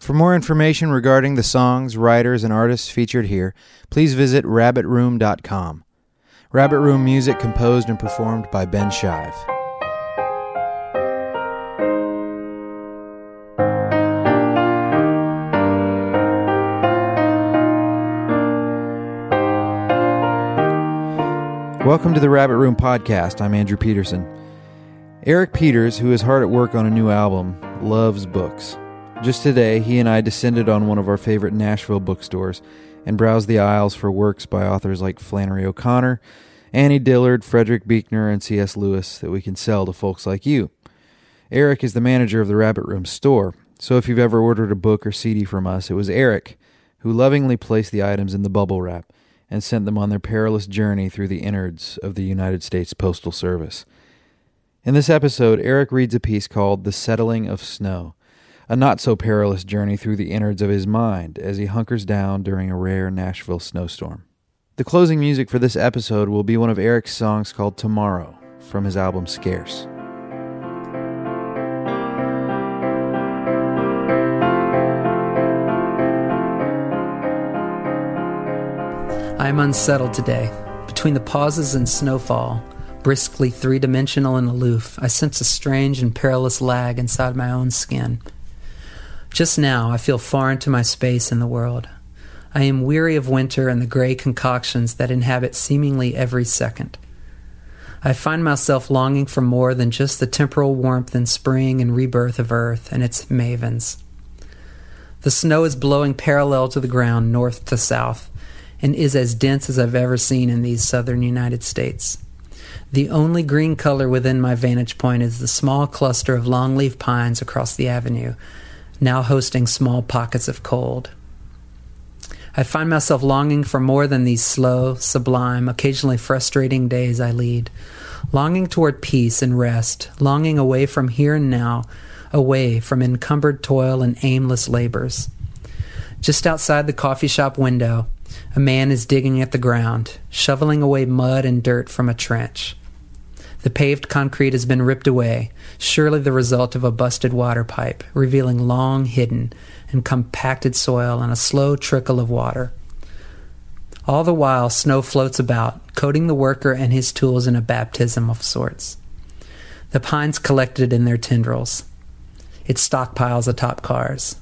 For more information regarding the songs, writers, and artists featured here, please visit rabbitroom.com. Rabbit Room music composed and performed by Ben Shive. Welcome to the Rabbit Room podcast. I'm Andrew Peterson. Eric Peters, who is hard at work on a new album, loves books. Just today, he and I descended on one of our favorite Nashville bookstores and browsed the aisles for works by authors like Flannery O'Connor, Annie Dillard, Frederick Buechner, and C.S. Lewis that we can sell to folks like you. Eric is the manager of the Rabbit Room store, so if you've ever ordered a book or CD from us, it was Eric who lovingly placed the items in the bubble wrap and sent them on their perilous journey through the innards of the United States Postal Service. In this episode, Eric reads a piece called The Settling of Snow, a not so perilous journey through the innards of his mind as he hunkers down during a rare Nashville snowstorm. The closing music for this episode will be one of Eric's songs called Tomorrow from his album Scarce. I am unsettled today. Between the pauses and snowfall, briskly three dimensional and aloof, I sense a strange and perilous lag inside my own skin. Just now, I feel foreign to my space in the world. I am weary of winter and the gray concoctions that inhabit seemingly every second. I find myself longing for more than just the temporal warmth and spring and rebirth of earth and its mavens. The snow is blowing parallel to the ground, north to south and is as dense as I've ever seen in these southern United States. The only green color within my vantage point is the small cluster of longleaf pines across the avenue, now hosting small pockets of cold. I find myself longing for more than these slow, sublime, occasionally frustrating days I lead, longing toward peace and rest, longing away from here and now, away from encumbered toil and aimless labors. Just outside the coffee shop window, a man is digging at the ground, shoveling away mud and dirt from a trench. The paved concrete has been ripped away, surely the result of a busted water pipe, revealing long hidden and compacted soil and a slow trickle of water. All the while, snow floats about, coating the worker and his tools in a baptism of sorts. The pines collected in their tendrils. It stockpiles atop cars.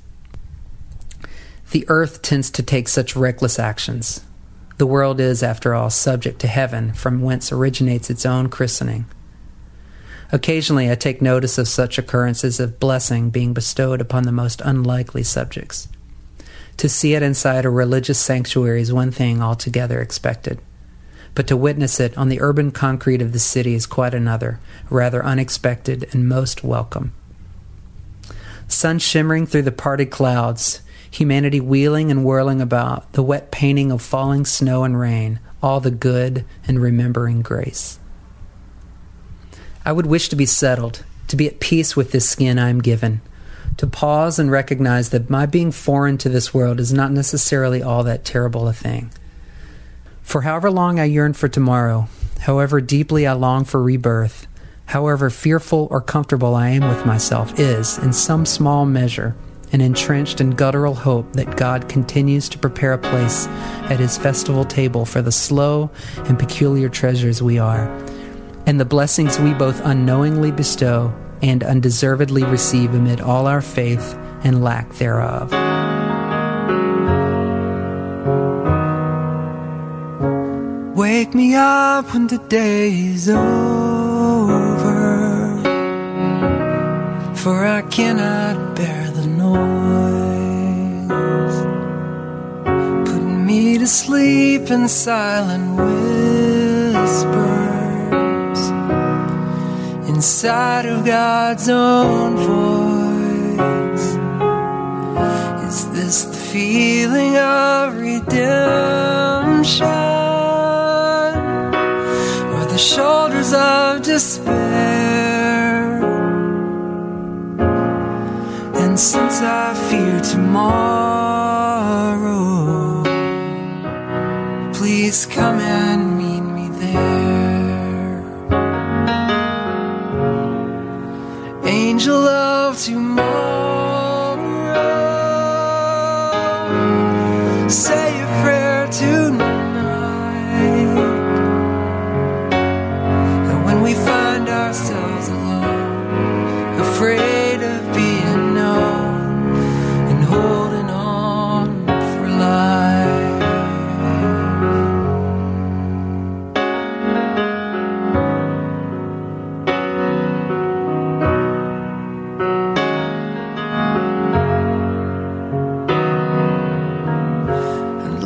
The earth tends to take such reckless actions. The world is, after all, subject to heaven, from whence originates its own christening. Occasionally, I take notice of such occurrences of blessing being bestowed upon the most unlikely subjects. To see it inside a religious sanctuary is one thing altogether expected, but to witness it on the urban concrete of the city is quite another, rather unexpected and most welcome. Sun shimmering through the parted clouds, humanity wheeling and whirling about, the wet painting of falling snow and rain, all the good and remembering grace. I would wish to be settled, to be at peace with this skin I am given, to pause and recognize that my being foreign to this world is not necessarily all that terrible a thing. For however long I yearn for tomorrow, however deeply I long for rebirth, however fearful or comfortable I am with myself, is, in some small measure, an entrenched and guttural hope that God continues to prepare a place at his festival table for the slow and peculiar treasures we are, and the blessings we both unknowingly bestow and undeservedly receive amid all our faith and lack thereof. Wake me up when the day is over, for I cannot sleep in silent whispers inside of God's own voice. Is this the feeling of redemption or the shoulders of despair? And since I fear tomorrow, say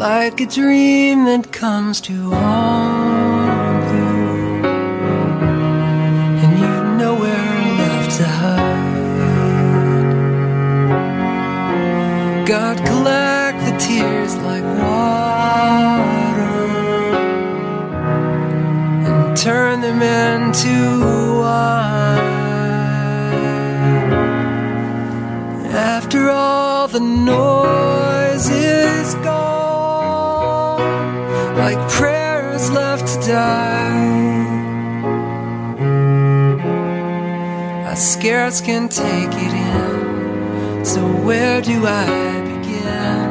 like a dream that comes to haunt you, and you've nowhere left to hide. God, collect the tears like water and turn them into wine. After all the noise die. I scarce can take it in. So where do I begin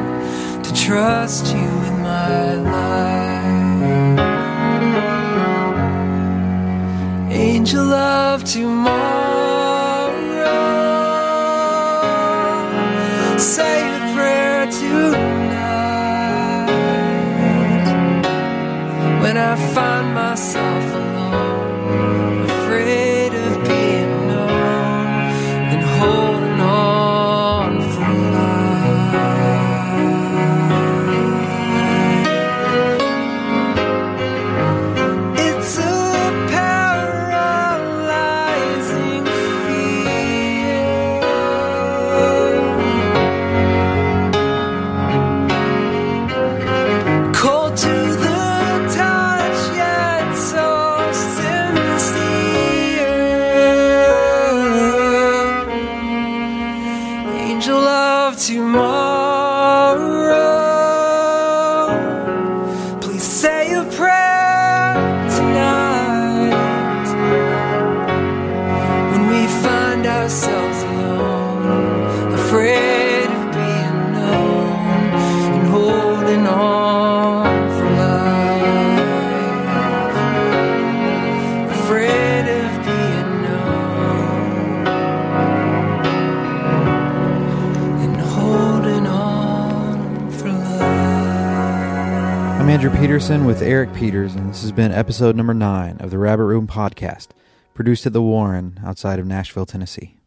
to trust you in my life? Angel of tomorrow, I find myself alone, afraid I'm Andrew Peterson with Eric Peters, and this has been episode number nine of the Rabbit Room Podcast, produced at the Warren outside of Nashville, Tennessee.